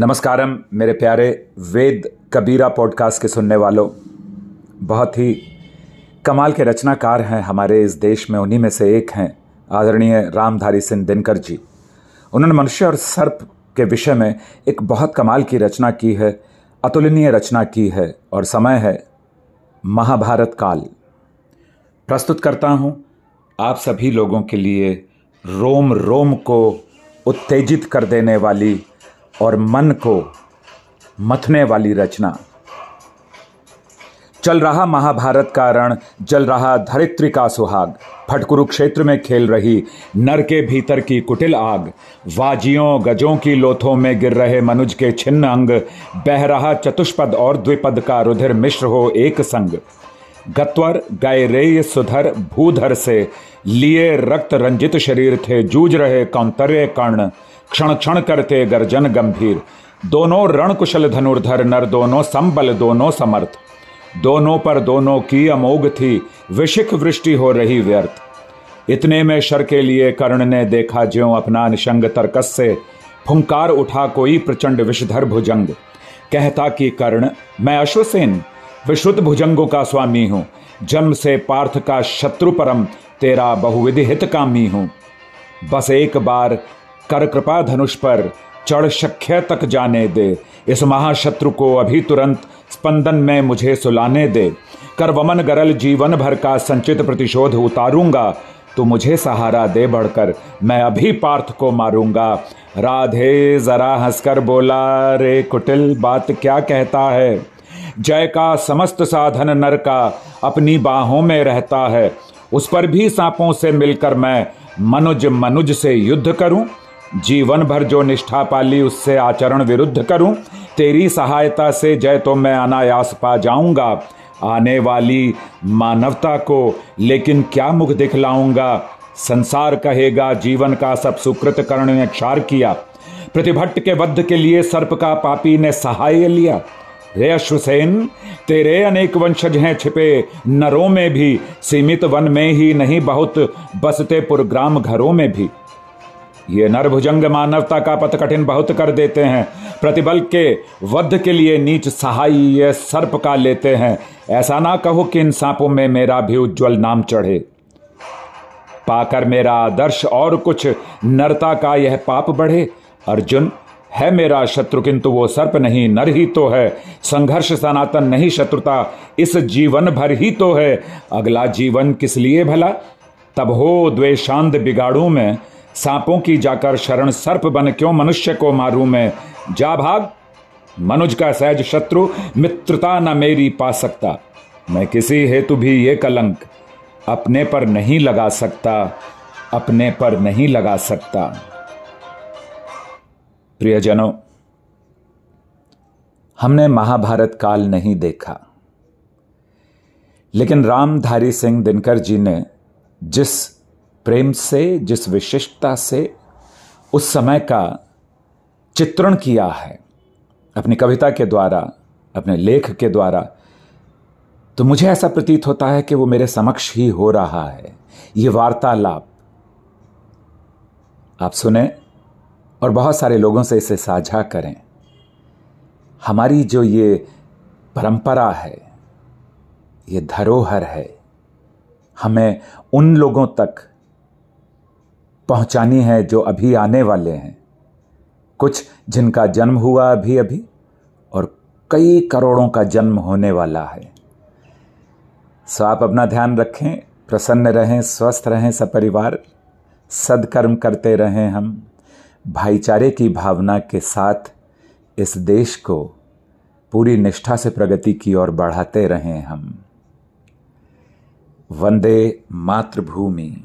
नमस्कारम, मेरे प्यारे वेद कबीरा पॉडकास्ट के सुनने वालों। बहुत ही कमाल के रचनाकार हैं हमारे इस देश में, उन्हीं में से एक हैं आदरणीय रामधारी सिंह दिनकर जी। उन्होंने मनुष्य और सर्प के विषय में एक बहुत कमाल की रचना की है, अतुलनीय रचना की है और समय है महाभारत काल। प्रस्तुत करता हूँ आप सभी लोगों के लिए रोम रोम को उत्तेजित कर देने वाली और मन को मथने वाली रचना। चल रहा महाभारत का रण, जल रहा धरित्री का सुहाग। फटकुरु क्षेत्र में खेल रही, नर के भीतर की कुटिल आग। वाजियों, गजों की लोथों में गिर रहे मनुज के छिन्न अंग। बह रहा चतुष्पद और द्विपद का रुधिर मिश्र हो एक संग। गत्वर गए रेय सुधर, भूधर से लिए रक्त रंजित शरीर थे जूझ रहे कौंतर्य कर्ण। क्षण क्षण करते गर्जन गंभीर। दोनों रण कुशल धनुर्धर, नर दोनों संबल, दोनों समर्थ। दोनों पर दोनों की अमोघ थी विशिख वृष्टि हो रही व्यर्थ। इतने में शर के लिए कर्ण ने देखा ज्यो अपना निशंग तरकस से, फुंकार उठा कोई प्रचंड विषधर भुजंग। कहता कि, कर्ण, मैं अश्वसेन विश्रुत भुजंगों का स्वामी हूँ। जन्म से पार्थ का शत्रु परम, तेरा बहुविधि हित कामी हूँ। बस एक बार कर कृपा धनुष पर, चढ़ शख्य तक जाने दे। इस महाशत्रु को अभी तुरंत स्पंदन में मुझे सुलाने दे। कर वमन गरल जीवन भर का संचित प्रतिशोध उतारूँगा तो मुझे सहारा दे बढ़कर। मैं अभी पार्थ को मारूँगा। राधे जरा हंसकर बोला, रे कुटिल, बात क्या कहता है? जय का समस्त साधन नर का अपनी बाहों में रहता है। उस पर भी सांपों से मिलकर मैं मनुज मनुज से युद्ध करूँ? जीवन भर जो निष्ठा पाली उससे आचरण विरुद्ध करूँ। तेरी सहायता से जय तो मैं अनायास पा जाऊँगा। आने वाली मानवता को लेकिन क्या मुख दिखलाऊँगा? संसार कहेगा, जीवन का सब सुकृत कर्ण ने क्षार किया। प्रतिभट्ट के वध के लिए सर्प का पापी ने सहाय लिया। रे अश्वसेन, तेरे अनेक वंशज हैं छिपे, नरों में भी, सीमित वन में ही नहीं बहुत, बसते पुरग्राम घरों में भी। ये नरभुजंग मानवता का पथ कठिन बहुत कर देते हैं। प्रतिबल के वध के लिए नीच सहाय ये सर्प का लेते हैं। ऐसा ना कहो कि इन सांपों में मेरा भी उज्जवल नाम चढ़े। पाकर मेरा आदर्श और कुछ नरता का यह पाप बढ़े। अर्जुन, है मेरा शत्रु, किंतु वो सर्प नहीं, नर ही तो है। संघर्ष सनातन नहीं, शत्रुता इस जीवन भर ही तो है। अगला जीवन किस लिए भला? तब हो द्वेशांत बिगाड़ू में। सांपों की जाकर शरण सर्प बन क्यों मनुष्य को मारू मैं? जा भाग, मनुज का सहज शत्रु, मित्रता न मेरी पा सकता। मैं किसी हेतु भी ये कलंक अपने पर नहीं लगा सकता, अपने पर नहीं लगा सकता। प्रियजनों, हमने महाभारत काल नहीं देखा। लेकिन रामधारी सिंह दिनकर जी ने जिस प्रेम से, जिस विशिष्टता से उस समय का चित्रण किया है, अपनी कविता के द्वारा, अपने लेख के द्वारा तो मुझे ऐसा प्रतीत होता है कि वो मेरे समक्ष ही हो रहा है। ये वार्तालाप। आप सुने और बहुत सारे लोगों से इसे साझा करें। हमारी जो ये परंपरा है, ये धरोहर है, हमें उन लोगों तक पहुंचानी है जो अभी आने वाले हैं। कुछ जिनका जन्म हुआ अभी अभी, और कई करोड़ों का जन्म होने वाला है। सो आप अपना ध्यान रखें, प्रसन्न रहें, स्वस्थ रहें सपरिवार, सदकर्म करते रहें हम, भाईचारे की भावना के साथ इस देश को पूरी निष्ठा से प्रगति की ओर बढ़ाते रहें हम। वंदे मातृभूमि।